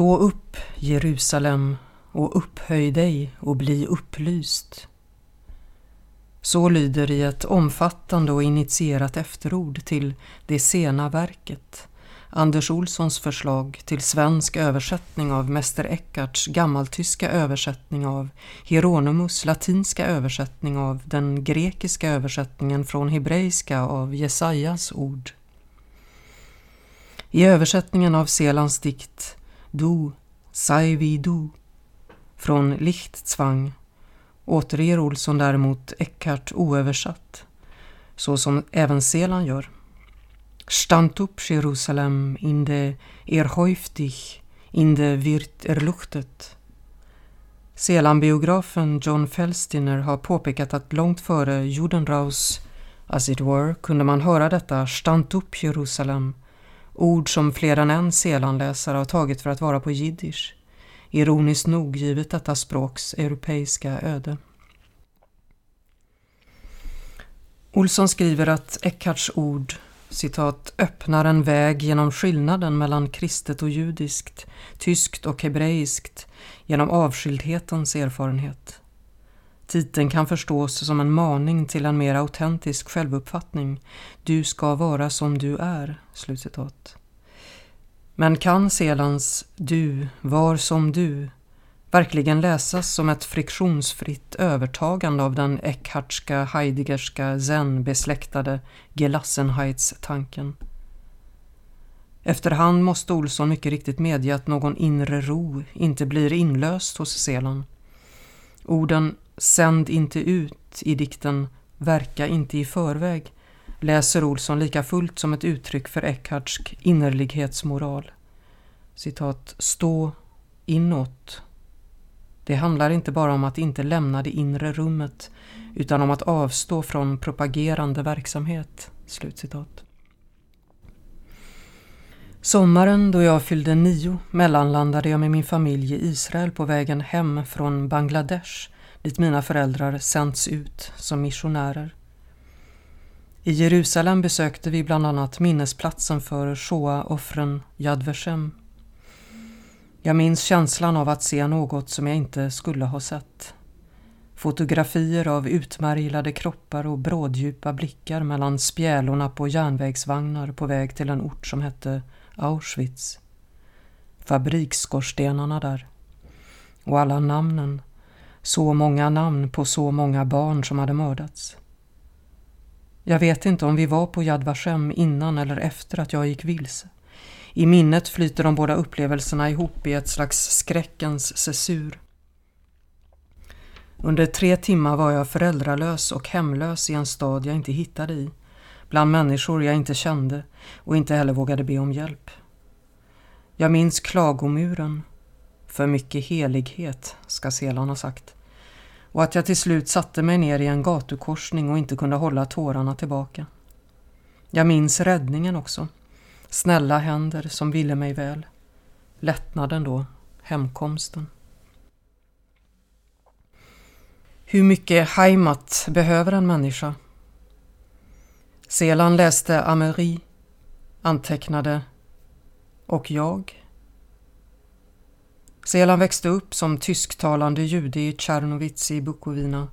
Stå upp, Jerusalem, och upphöj dig och bli upplyst. Så lyder i ett omfattande och initierat efterord till det sena verket Anders Olssons förslag till svensk översättning av Mäster Eckarts gammaltyska översättning av Hieronymus latinska översättning av den grekiska översättningen från hebreiska av Jesajas ord. I översättningen av Selans dikt du, sei wie du från Lichtzwang återger Olsson däremot Eckhart oöversatt, så som även Selan gör. Stand upp Jerusalem in de erhäuftig, in de wird erluchtet. Selan-biografen John Felstiner har påpekat att långt före Judenraus As it were kunde man höra detta Stand upp Jerusalem, ord som fler än en Selanläsare har tagit för att vara på jiddisch ironiskt nog givet detta språks europeiska öde. Olsson skriver att Eckharts ord citat, öppnar en väg genom skillnaden mellan kristet och judiskt, tyskt och hebreiskt, genom avskildhetens erfarenhet. Titeln kan förstås som en maning till en mer autentisk självuppfattning. Du ska vara som du är. Slutcitat. Men kan Selans Du var som du verkligen läsas som ett friktionsfritt övertagande av den Eckhartska, Heideggerska, zen-besläktade Gelassenheitstanken? Efterhand måste Olsson mycket riktigt medge att någon inre ro inte blir inlöst hos Selan. Orden ”sänd inte ut” i dikten ”verka inte i förväg” läser Olsson lika fullt som ett uttryck för Eckhartsk innerlighetsmoral. Citat, stå inåt. Det handlar inte bara om att inte lämna det inre rummet utan om att avstå från propagerande verksamhet. Slutcitat. Sommaren då jag fyllde nio mellanlandade jag med min familj i Israel på vägen hem från Bangladesh dit mina föräldrar sänts ut som missionärer. I Jerusalem besökte vi bland annat minnesplatsen för Shoa-offren Yad Vashem. Jag minns känslan av att se något som jag inte skulle ha sett. Fotografier av utmärglade kroppar och bråddjupa blickar mellan spjälorna på järnvägsvagnar på väg till en ort som hette Auschwitz. Fabriksskorstenarna där. Och alla namnen. Så många namn på så många barn som hade mördats. Jag vet inte om vi var på Yad Vashem innan eller efter att jag gick vilse. I minnet flyter de båda upplevelserna ihop i ett slags skräckens cesur. Under tre timmar var jag föräldralös och hemlös i en stad jag inte hittade i, bland människor jag inte kände och inte heller vågade be om hjälp. Jag minns klagomuren. För mycket helighet, ska Selan ha sagt och att jag till slut satte mig ner i en gatukorsning och inte kunde hålla tårarna tillbaka. Jag minns räddningen också. Snälla händer som ville mig väl. Lättnaden då, hemkomsten. Hur mycket heimat behöver en människa? Selan läste Amelie, antecknade och jag Selan växte upp som tysktalande jude i Tjernowitz i Bukovina.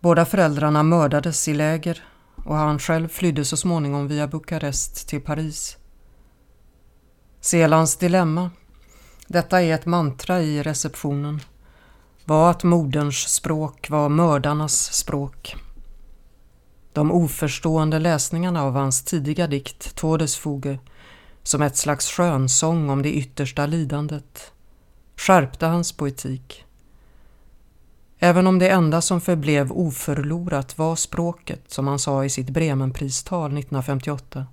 Båda föräldrarna mördades i läger och han själv flydde så småningom via Bukarest till Paris. Selans dilemma, detta är ett mantra i receptionen, var att moderns språk var mördarnas språk. De oförstående läsningarna av hans tidiga dikt Todesfuge som ett slags skönsång om det yttersta lidandet skärpte hans poetik. Även om det enda som förblev oförlorat var språket, som han sa i sitt Bremenpristal 1958,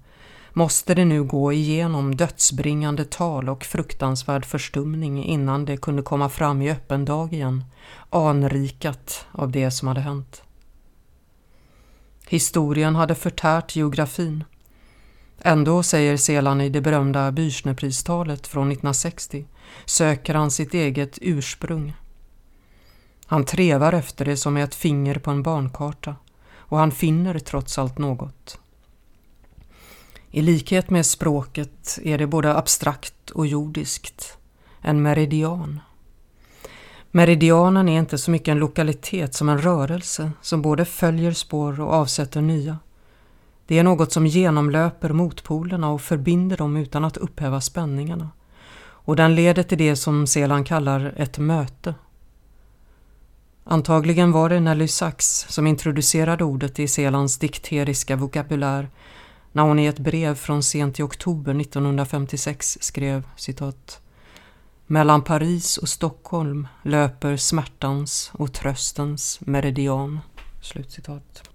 måste det nu gå igenom dödsbringande tal och fruktansvärd förstumning innan det kunde komma fram i öppen dag igen, anrikat av det som hade hänt. Historien hade förtärt geografin. Ändå säger Selan i det berömda Bürstnerpristalet från 1960 söker han sitt eget ursprung. Han trevar efter det som med ett finger på en barnkarta och han finner trots allt något. I likhet med språket är det både abstrakt och jordiskt. en meridian. Meridianen är inte så mycket en lokalitet som en rörelse som både följer spår och avsätter nya. Det är något som genomlöper motpolerna och förbinder dem utan att upphäva spänningarna. Och den leder till det som Selan kallar ett möte. Antagligen var det Nelly Sachs som introducerade ordet i Selans dikteriska vokabulär när hon i ett brev från sent i oktober 1956 skrev citat Mellan Paris och Stockholm löper smärtans och tröstens meridian. Slutcitat.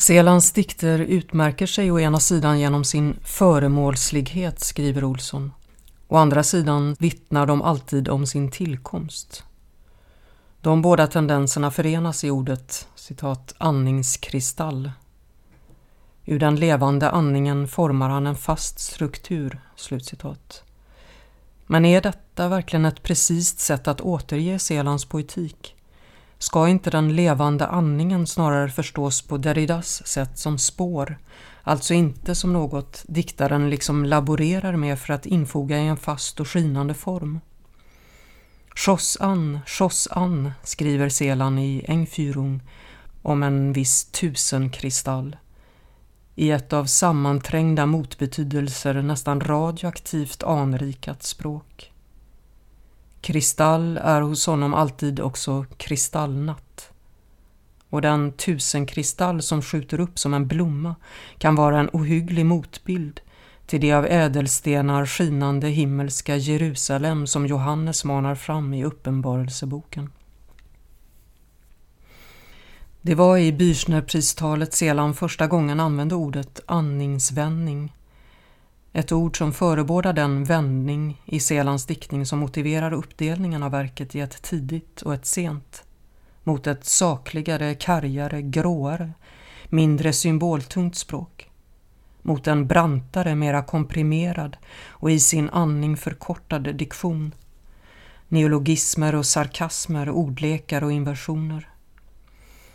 Selans dikter utmärker sig å ena sidan genom sin föremålslighet, skriver Olsson. Å andra sidan vittnar de alltid om sin tillkomst. De båda tendenserna förenas i ordet citat, andningskristall. Ur den levande andningen formar han en fast struktur. Slutcitat. Men är detta verkligen ett precist sätt att återge Selans poetik? Ska inte den levande andningen snarare förstås på Derridas sätt som spår, alltså inte som något diktaren liksom laborerar med för att infoga i en fast och skinande form? Schoss an, schoss an, skriver Selan i Engfyrung om en viss tusenkristall. I ett av sammanträngda motbetydelser nästan radioaktivt anrikat språk. Kristall är hos honom alltid också kristallnatt. Och den tusenkristall som skjuter upp som en blomma kan vara en ohygglig motbild till det av ädelstenar skinande himmelska Jerusalem som Johannes manar fram i Uppenbarelseboken. Det var i Büchnerpristalet Selan första gången använde ordet andningsvändning. Ett ord som förebådar den vändning i Selans diktning som motiverar uppdelningen av verket i ett tidigt och ett sent. Mot ett sakligare, kargare, gråare, mindre symboltungt språk mot en brantare, mera komprimerad och i sin andning förkortad diktion. Neologismer och sarkasmer, ordlekar och inversioner.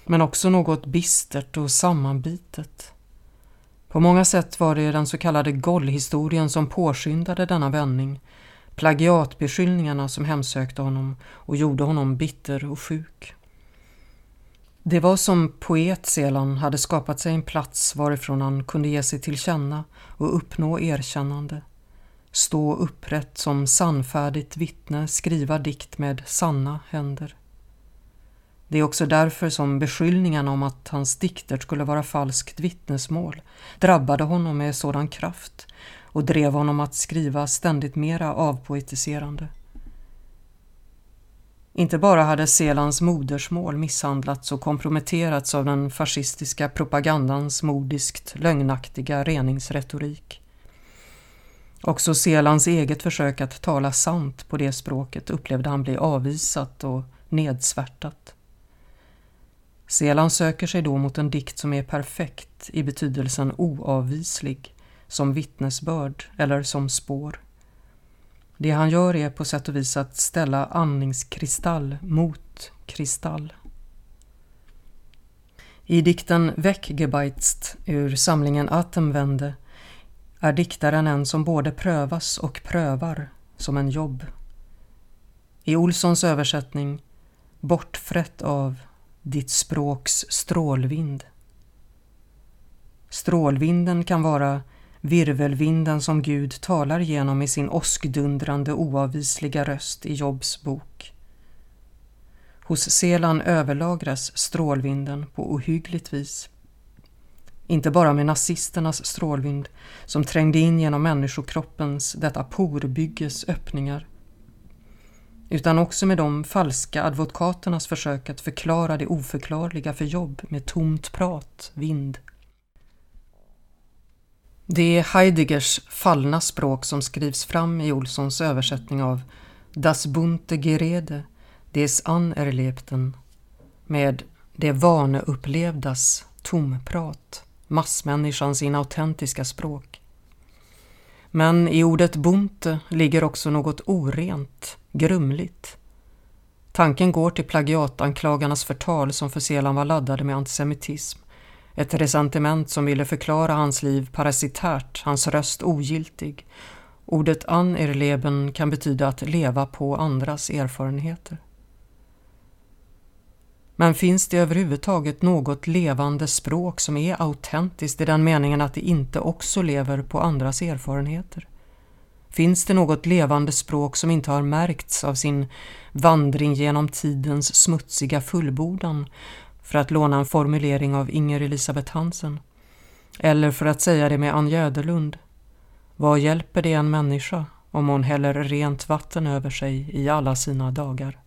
Men också något bistert och sammanbitet. På många sätt var det den så kallade gollhistorien som påskyndade denna vändning, plagiatbeskyllningarna som hemsökte honom och gjorde honom bitter och sjuk. Det var som poet Selan hade skapat sig en plats varifrån han kunde ge sig till känna och uppnå erkännande. Stå upprätt som sannfärdigt vittne, skriva dikt med sanna händer. Det är också därför som beskyllningarna om att hans dikter skulle vara falskt vittnesmål drabbade honom med sådan kraft och drev honom att skriva ständigt mera avpoetiserande. Inte bara hade Selans modersmål misshandlats och komprometterats av den fascistiska propagandans modiskt lögnaktiga reningsretorik. Också Selans eget försök att tala sant på det språket upplevde han bli avvisat och nedsvärtat. Selan söker sig då mot en dikt som är perfekt i betydelsen oavvislig, som vittnesbörd eller som spår. Det han gör är på sätt och vis att ställa andningskristall mot kristall. I dikten Weggebeitzt ur samlingen Atemwende är diktaren en som både prövas och prövar som en jobb. I Olssons översättning Bortfrätt av ditt språks strålvind. Strålvinden kan vara virvelvinden som Gud talar genom i sin åskdundrande oavvisliga röst i Jobs bok. Hos Selan överlagras strålvinden på ohyggligt vis. Inte bara med nazisternas strålvind som trängde in genom människokroppens, detta porbygges öppningar utan också med de falska advokaternas försök att förklara det oförklarliga för jobb med tomt prat, vind det är Heideggers fallna språk som skrivs fram i Olssons översättning av Das bunte Gerede, des Anerlebten med det vaneupplevdas tomprat, massmänniskans inautentiska språk. Men i ordet bunte ligger också något orent, grumligt. Tanken går till plagiatanklagarnas förtal som för Selan var laddade med antisemitism. Ett resentiment som ville förklara hans liv parasitärt, hans röst ogiltig Ordet anerleben kan betyda att leva på andras erfarenheter. Men finns det överhuvudtaget något levande språk som är autentiskt i den meningen att det inte också lever på andras erfarenheter? Finns det något levande språk som inte har märkts av sin vandring genom tidens smutsiga fullbordan, för att låna en formulering av Inger Elisabeth Hansen? Eller för att säga det med Ann Jäderlund? vad hjälper det en människa om hon häller rent vatten över sig i alla sina dagar?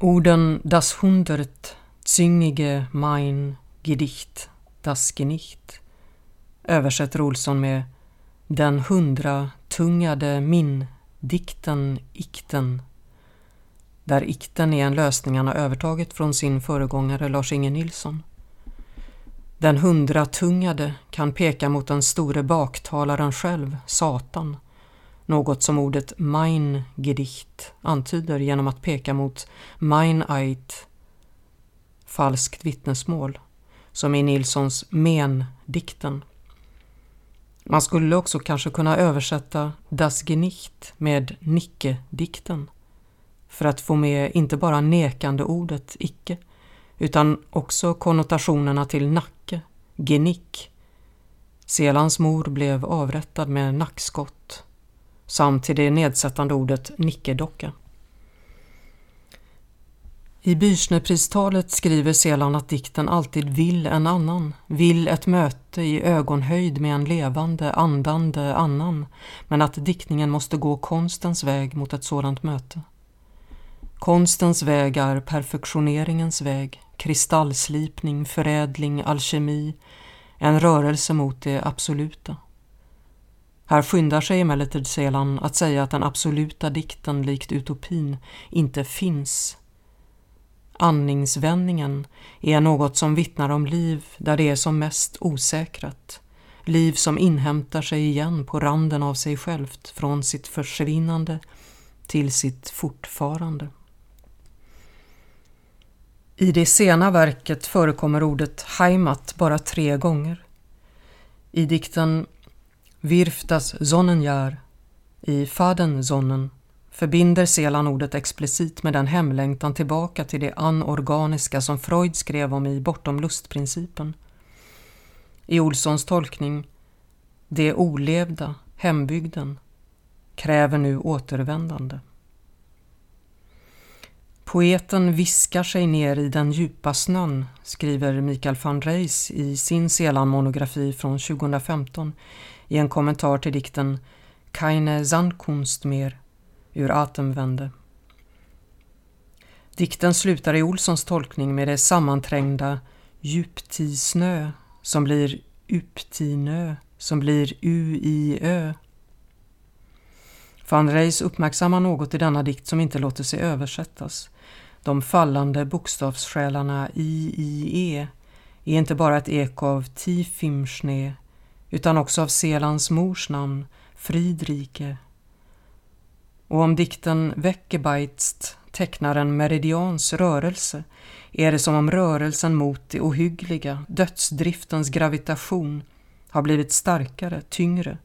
Orden Das Hundert Züngige mein Gedicht Das Genicht översätter Olsson med Den hundratungade min dikten ikten där ikten är en lösning han har övertagit från sin föregångare Lars-Inge Nilsson. Den hundratungade kan peka mot den store baktalaren själv, Satan, något som ordet mein Gedicht antyder genom att peka mot mein Eid, falskt vittnesmål, som i Nilssons men-dikten. Man skulle också kanske kunna översätta Das Genicht med Nicke-dikten för att få med inte bara nekande ordet icke utan också konnotationerna till nacke, genick. Selans mor blev avrättad med nackskott samt till det nedsättande ordet nickedocka. I Bürstnerpristalet skriver Selan att dikten alltid vill en annan, vill ett möte i ögonhöjd med en levande, andande annan, men att diktningen måste gå konstens väg mot ett sådant möte. Konstens väg är perfektioneringens väg, kristallslipning, förädling, alkemi, en rörelse mot det absoluta. Här skyndar sig emellertid Selan att säga att den absoluta dikten likt utopin inte finns. Andningsvändningen är något som vittnar om liv där det är som mest osäkrat. Liv som inhämtar sig igen på randen av sig självt från sitt försvinnande till sitt fortfarande. I det sena verket förekommer ordet Heimat bara tre gånger. I dikten Wirf das Sonnenjahr i Fadensonnen förbinder Selan ordet explicit med den hemlängtan tillbaka till det anorganiska som Freud skrev om i Bortom lustprincipen. I Olssons tolkning, det olevda, hembygden, kräver nu återvändande. Poeten viskar sig ner i den djupa snön, skriver Mikael van Reis i sin Selan-monografi från 2015 i en kommentar till dikten Keine Sandkunst mer ur Atemwende. Dikten slutar i Olssons tolkning med det sammanträngda djuptisnö som blir uptinö som blir u-i-ö. Van Reis uppmärksammar något i denna dikt som inte låter sig översättas. De fallande bokstavssjälarna i, i, e är inte bara ett eko av Tifimschne utan också av Selans mors namn, Fridrike. Och om dikten Weckebeitst tecknar en meridians rörelse är det som om rörelsen mot det ohyggliga, dödsdriftens gravitation, har blivit starkare, tyngre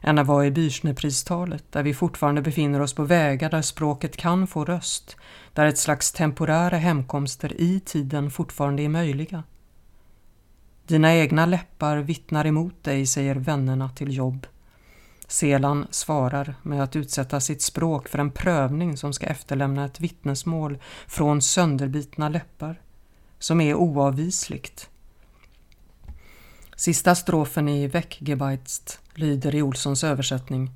än det var i Bürstnerpristalet där vi fortfarande befinner oss på vägar där språket kan få röst, där ett slags temporära hemkomster i tiden fortfarande är möjliga. Dina egna läppar vittnar emot dig, säger vännerna till jobb. Selan svarar med att utsätta sitt språk för en prövning som ska efterlämna ett vittnesmål från sönderbitna läppar, som är oavvisligt. Sista strofen i Weckgebeizt lyder i Olssons översättning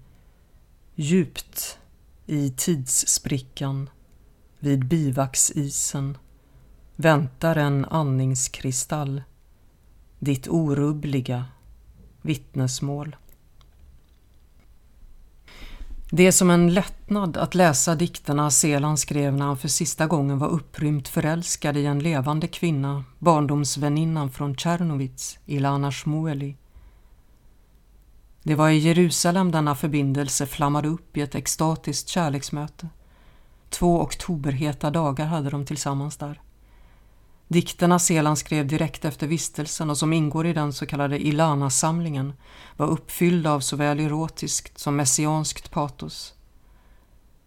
Djupt i tidssprickan vid bivaxisen väntar en andningskristall ditt orubbliga vittnesmål. Det är som en lättnad att läsa dikterna Selan skrev när han för sista gången var upprymt förälskad i en levande kvinna, barndomsväninnan från Tjernovits, Ilana Shmueli. Det var i Jerusalem denna förbindelse flammade upp i ett extatiskt kärleksmöte. Två oktoberheta dagar hade de tillsammans där. Dikterna Selan skrev direkt efter vistelsen och som ingår i den så kallade Ilana-samlingen var uppfyllda av såväl erotiskt som messianskt patos.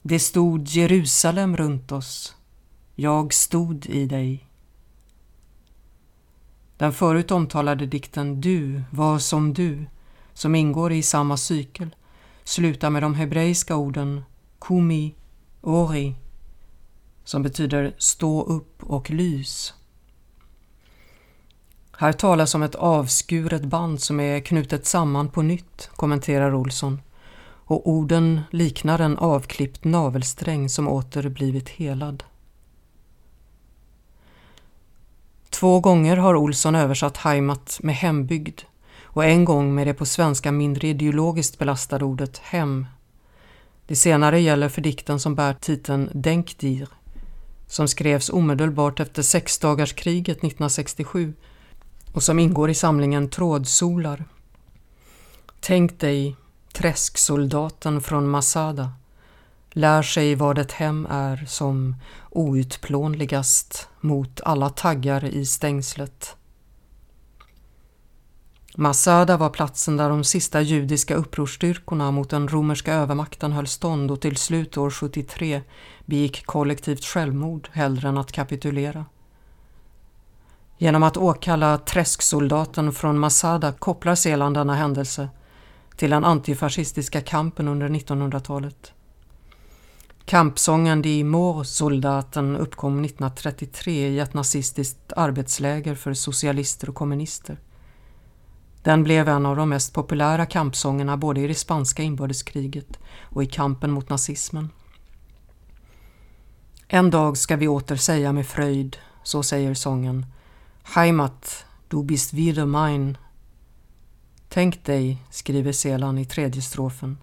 Det stod Jerusalem runt oss. Jag stod i dig. Den förut omtalade dikten Du var som du, som ingår i samma cykel, slutar med de hebreiska orden Kumi, Ori, som betyder stå upp och lys. Här talas om ett avskuret band som är knutet samman på nytt, kommenterar Olsson. Och orden liknar en avklippt navelsträng som åter blivit helad. Två gånger har Olsson översatt Heimat med hembygd och en gång med det på svenska mindre ideologiskt belastade ordet hem. Det senare gäller för dikten som bär titeln Denkdir som skrevs omedelbart efter sexdagarskriget 1967 och som ingår i samlingen Trådsolar. Tänk dig träsksoldaten från Masada lär sig vad ett hem är som outplånligast mot alla taggar i stängslet. Masada var platsen där de sista judiska upprorsstyrkorna mot den romerska övermakten höll stånd och till slut år 73 begick kollektivt självmord hellre än att kapitulera. Genom att åkalla träsksoldaten från Masada kopplar Selan denna händelse till den antifascistiska kampen under 1900-talet. Kampsången Die Moorsoldaten uppkom 1933 i ett nazistiskt arbetsläger för socialister och kommunister. Den blev en av de mest populära kampsångerna både i det spanska inbördeskriget och i kampen mot nazismen. En dag ska vi åter säga med fröjd, så säger sången, Heimat, du bist wieder mein. Tänk dig, skriver Selan i tredje strofen,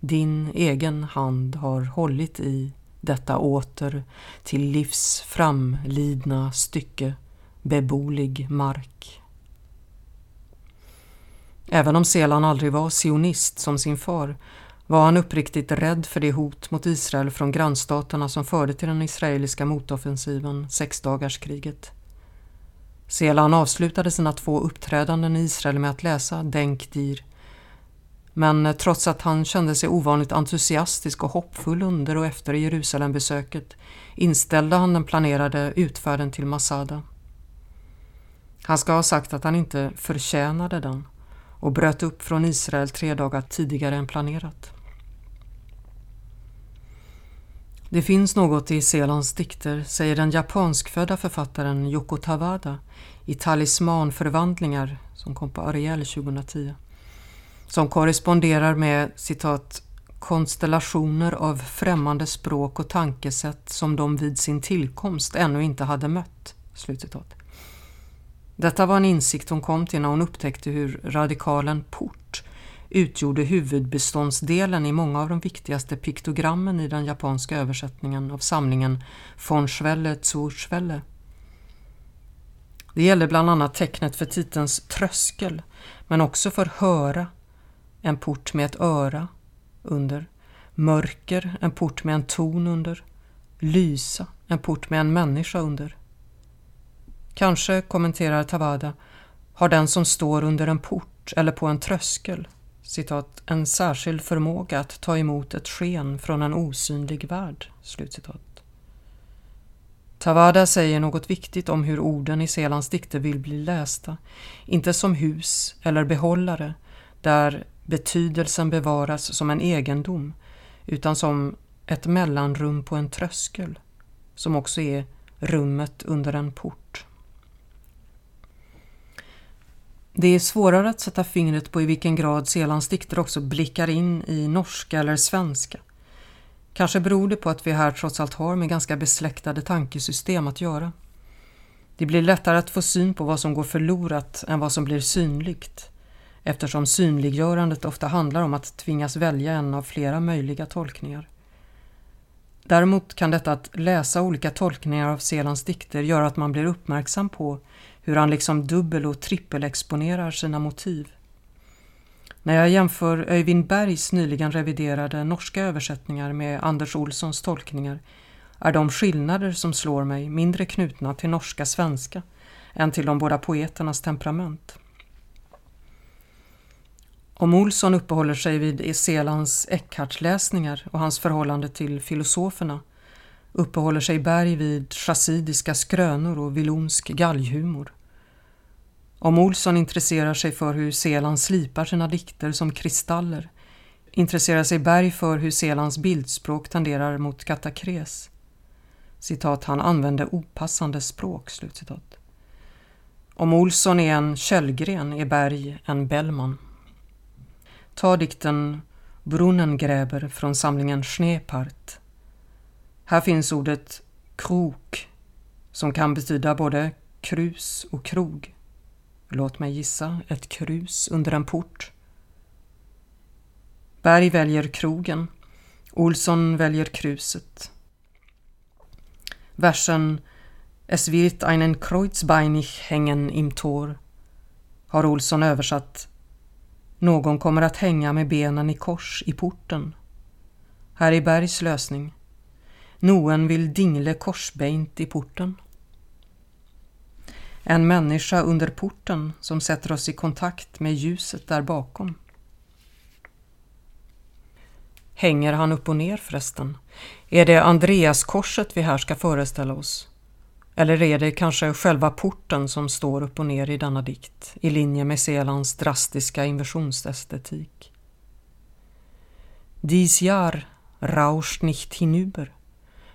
din egen hand har hållit i detta åter till livs framlidna stycke beboelig mark. Även om Selan aldrig var sionist som sin far var han uppriktigt rädd för det hot mot Israel från grannstaterna som förde till den israeliska motoffensiven sexdagarskriget. Selan avslutade sina två uppträdanden i Israel med att läsa Denk Dir. Men eh, trots att han kände sig ovanligt entusiastisk och hoppfull under och efter Jerusalembesöket inställde han den planerade utfärden till Masada. Han ska ha sagt att han inte förtjänade den och bröt upp från Israel tre dagar tidigare än planerat. Det finns något i Selans dikter, säger den japanskfödda författaren Yoko Tawada i Talismanförvandlingar som kom på Ariel 2010, som korresponderar med citat konstellationer av främmande språk och tankesätt som de vid sin tillkomst ännu inte hade mött. Slutcitat. Detta var en insikt hon kom till när hon upptäckte hur radikalen port utgjorde huvudbeståndsdelen i många av de viktigaste piktogrammen i den japanska översättningen av samlingen von Schwelle zu Schwelle. Det gäller bland annat tecknet för titelns tröskel, men också för höra, en port med ett öra under, mörker, en port med en ton under, lysa, en port med en människa under. Kanske, kommenterar Tavada, har den som står under en port eller på en tröskel citat, en särskild förmåga att ta emot ett sken från en osynlig värld. Slutcitat. Tavada säger något viktigt om hur orden i Selans dikter vill bli lästa, inte som hus eller behållare där betydelsen bevaras som en egendom, utan som ett mellanrum på en tröskel, som också är rummet under en port. Det är svårare att sätta fingret på i vilken grad Selans dikter också blickar in i norska eller svenska. Kanske beror det på att vi här trots allt har med ganska besläktade tankesystem att göra. Det blir lättare att få syn på vad som går förlorat än vad som blir synligt eftersom synliggörandet ofta handlar om att tvingas välja en av flera möjliga tolkningar. Däremot kan detta att läsa olika tolkningar av Selans dikter göra att man blir uppmärksam på hur han liksom dubbel och trippelexponerar sina motiv. När jag jämför Öyvind Bergs nyligen reviderade norska översättningar med Anders Olssons tolkningar är de skillnader som slår mig mindre knutna till norska svenska än till de båda poeternas temperament. Om Olsson uppehåller sig vid Selands Eckhart-läsningar och hans förhållande till filosoferna uppehåller sig Berg vid chassidiska skrönor och vilonsk galghumor. Om Olsson intresserar sig för hur Seland slipar sina dikter som kristaller intresserar sig Berg för hur Selands bildspråk tenderar mot katakres. Citat, han använde opassande språk. Slutcitat. Om Olsson är en Källgren är Berg en Bellman. Ta dikten Brunnen gräber från samlingen Schneepart här finns ordet krok som kan betyda både krus och krog. Låt mig gissa, ett krus under en port. Berg väljer krogen, Olsson väljer kruset. Versen Es wird einen Kreuzbeinig hängen im Tor har Olsson översatt Någon kommer att hänga med benen i kors i porten. Här är Bergs lösning. Noen vill dingle korsbeint i porten. En människa under porten som sätter oss i kontakt med ljuset där bakom. Hänger han upp och ner förresten? Är det Andreaskorset vi här ska föreställa oss? Eller är det kanske själva porten som står upp och ner i denna dikt, i linje med Selands drastiska inversionsestetik? Dies Jahr rauscht nicht hinüber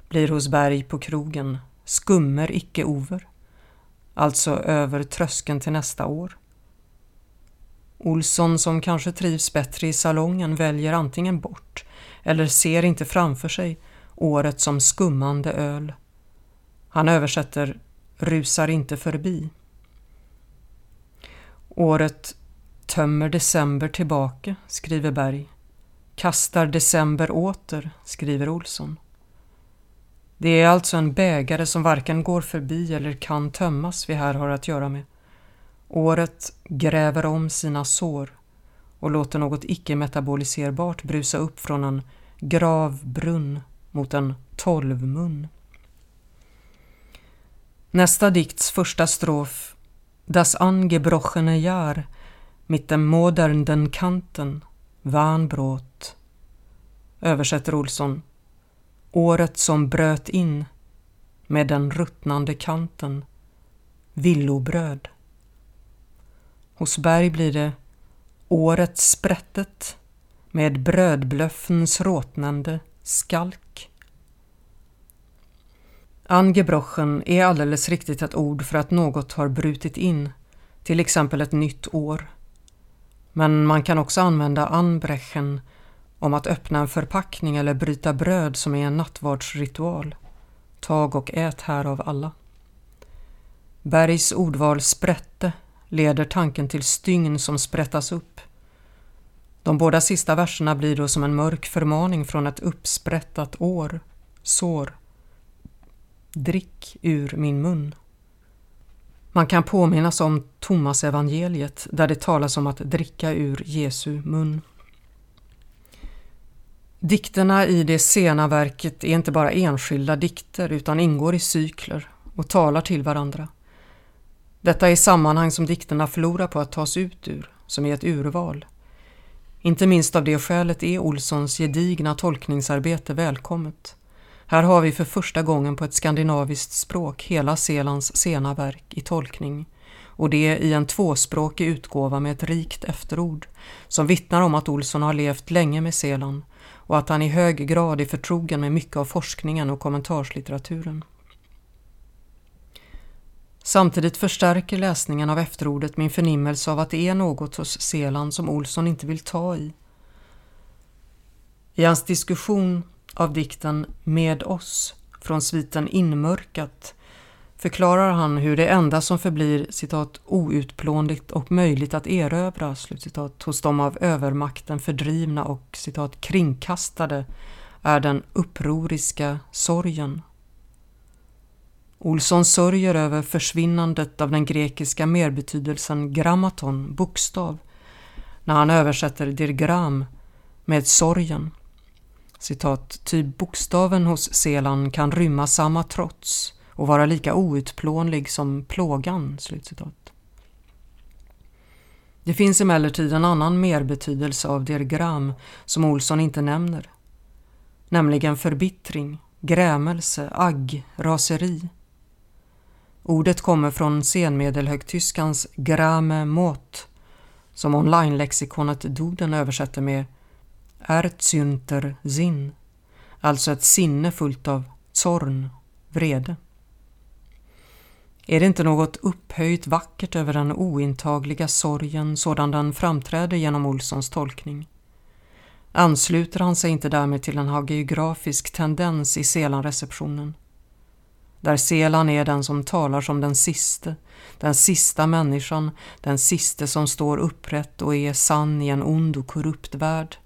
blir hos Berg på krogen, skummer icke over, alltså över tröskeln till nästa år. Olsson som kanske trivs bättre i salongen väljer antingen bort eller ser inte framför sig året som skummande öl. Han översätter rusar inte förbi. Året tömmer december tillbaka, skriver Berg. Kastar december åter, skriver Olsson. Det är alltså en bägare som varken går förbi eller kan tömmas vi här har att göra med. Året gräver om sina sår och låter något icke-metaboliserbart brusa upp från en gravbrunn mot en tolvmun. Nästa dikts första strof Das angebrochene Jahr mit dem modernden Kanten Vanbrot översätter Olsson Året som bröt in med den ruttnande kanten villobröd. Hos Berg blir det året sprättet med brödblöffens råtnande skalk. Angebrochen är alldeles riktigt ett ord för att något har brutit in, till exempel ett nytt år. Men man kan också använda anbrechen om att öppna en förpackning eller bryta bröd som är en nattvardsritual. Tag och ät här av alla. Bergs ordval sprätte leder tanken till stygn som sprättas upp. De båda sista verserna blir då som en mörk förmaning från ett uppsprättat år, sår. Drick ur min mun. Man kan påminnas om Thomas evangeliet där det talas om att dricka ur Jesu mun. Dikterna i det sena verket är inte bara enskilda dikter utan ingår i cykler och talar till varandra. Detta är sammanhang som dikterna förlorar på att tas ut ur, som är ett urval. Inte minst av det skälet är Olssons gedigna tolkningsarbete välkommet. Här har vi för första gången på ett skandinaviskt språk hela Selands sena verk i tolkning och det i en tvåspråkig utgåva med ett rikt efterord som vittnar om att Olsson har levt länge med Seland och att han i hög grad är förtrogen med mycket av forskningen och kommentarslitteraturen. Samtidigt förstärker läsningen av efterordet min förnimmelse av att det är något hos Seland som Olsson inte vill ta i. I hans diskussion av dikten Med oss från sviten Inmörkat förklarar han hur det enda som förblir citat, outplånligt och möjligt att erövra slutcitat, hos de av övermakten fördrivna och citat, kringkastade är den upproriska sorgen. Olsson sörjer över försvinnandet av den grekiska merbetydelsen grammaton, bokstav, när han översätter dirgram med sorgen. citat, ty bokstaven hos Selan kan rymma samma trots och vara lika outplånlig som plågan. Slutcitat. Det finns emellertid en annan merbetydelse av der Gram som Olsson inte nämner, nämligen förbittring, grämelse, agg, raseri. Ordet kommer från senmedelhögtyskans grame mot som online-lexikonet Doden översätter med Erzünter Sinn, alltså ett sinne fullt av zorn, vrede. Är det inte något upphöjt vackert över den ointagliga sorgen sådan den framträder genom Olssons tolkning? Ansluter han sig inte därmed till en hagiografisk tendens i Selan-receptionen? Där Selan är den som talar som den siste, den sista människan, den siste som står upprätt och är sann i en ond och korrupt värld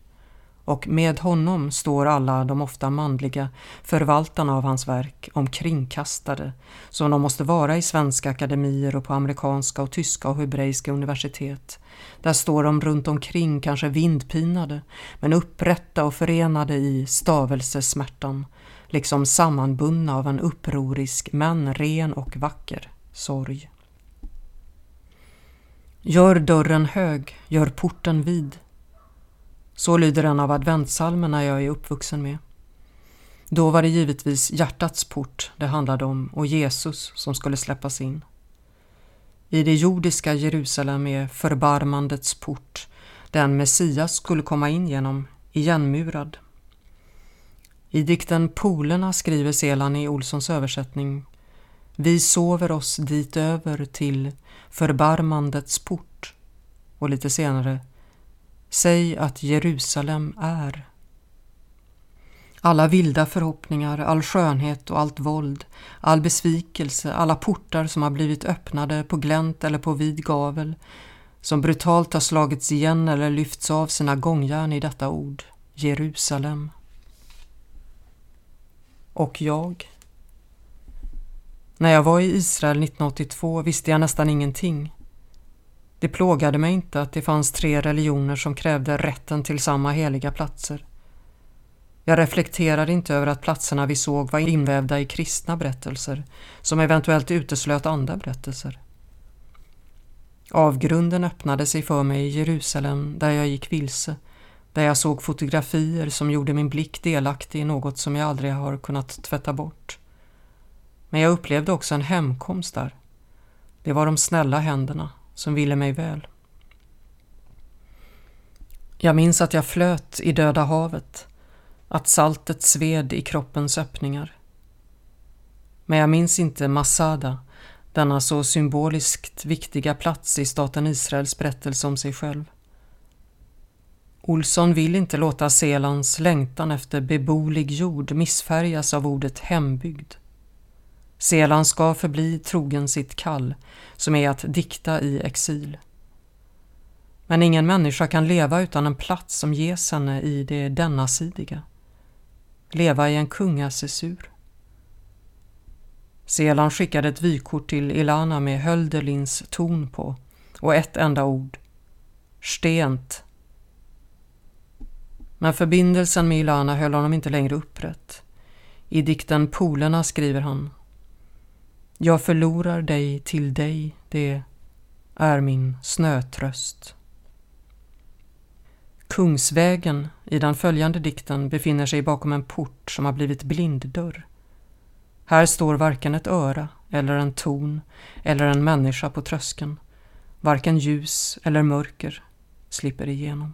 och med honom står alla de ofta manliga förvaltarna av hans verk omkringkastade, som de måste vara i svenska akademier och på amerikanska och tyska och hebreiska universitet. Där står de runt omkring kanske vindpinade, men upprätta och förenade i stavelsesmärtan, liksom sammanbundna av en upprorisk men ren och vacker sorg. Gör dörren hög, gör porten vid, så lyder en av adventssalmerna jag är uppvuxen med. Då var det givetvis hjärtats port det handlade om och Jesus som skulle släppas in. I det jordiska Jerusalem är förbarmandets port, den Messias skulle komma in genom, igenmurad. I dikten Polerna skriver Selan i Olssons översättning Vi sover oss dit över till förbarmandets port och lite senare Säg att Jerusalem är. Alla vilda förhoppningar, all skönhet och allt våld, all besvikelse, alla portar som har blivit öppnade på glänt eller på vid gavel, som brutalt har slagits igen eller lyfts av sina gångjärn i detta ord, Jerusalem. Och jag? När jag var i Israel 1982 visste jag nästan ingenting. Det plågade mig inte att det fanns tre religioner som krävde rätten till samma heliga platser. Jag reflekterade inte över att platserna vi såg var invävda i kristna berättelser som eventuellt uteslöt andra berättelser. Avgrunden öppnade sig för mig i Jerusalem där jag gick vilse, där jag såg fotografier som gjorde min blick delaktig i något som jag aldrig har kunnat tvätta bort. Men jag upplevde också en hemkomst där. Det var de snälla händerna, som ville mig väl. Jag minns att jag flöt i Döda havet, att saltet sved i kroppens öppningar. Men jag minns inte Masada, denna så symboliskt viktiga plats i staten Israels berättelse om sig själv. Olsson vill inte låta Selans längtan efter beboelig jord missfärgas av ordet hembygd. Selan ska förbli trogen sitt kall, som är att dikta i exil. Men ingen människa kan leva utan en plats som ges henne i det denna-sidiga. Leva i en kungasessur. Selan skickade ett vykort till Ilana med Hölderlins ton på och ett enda ord. Stent. Men förbindelsen med Ilana höll honom inte längre upprätt. I dikten Polerna skriver han jag förlorar dig till dig, det är min snötröst. Kungsvägen i den följande dikten befinner sig bakom en port som har blivit blinddörr. Här står varken ett öra eller en ton eller en människa på tröskeln. Varken ljus eller mörker slipper igenom.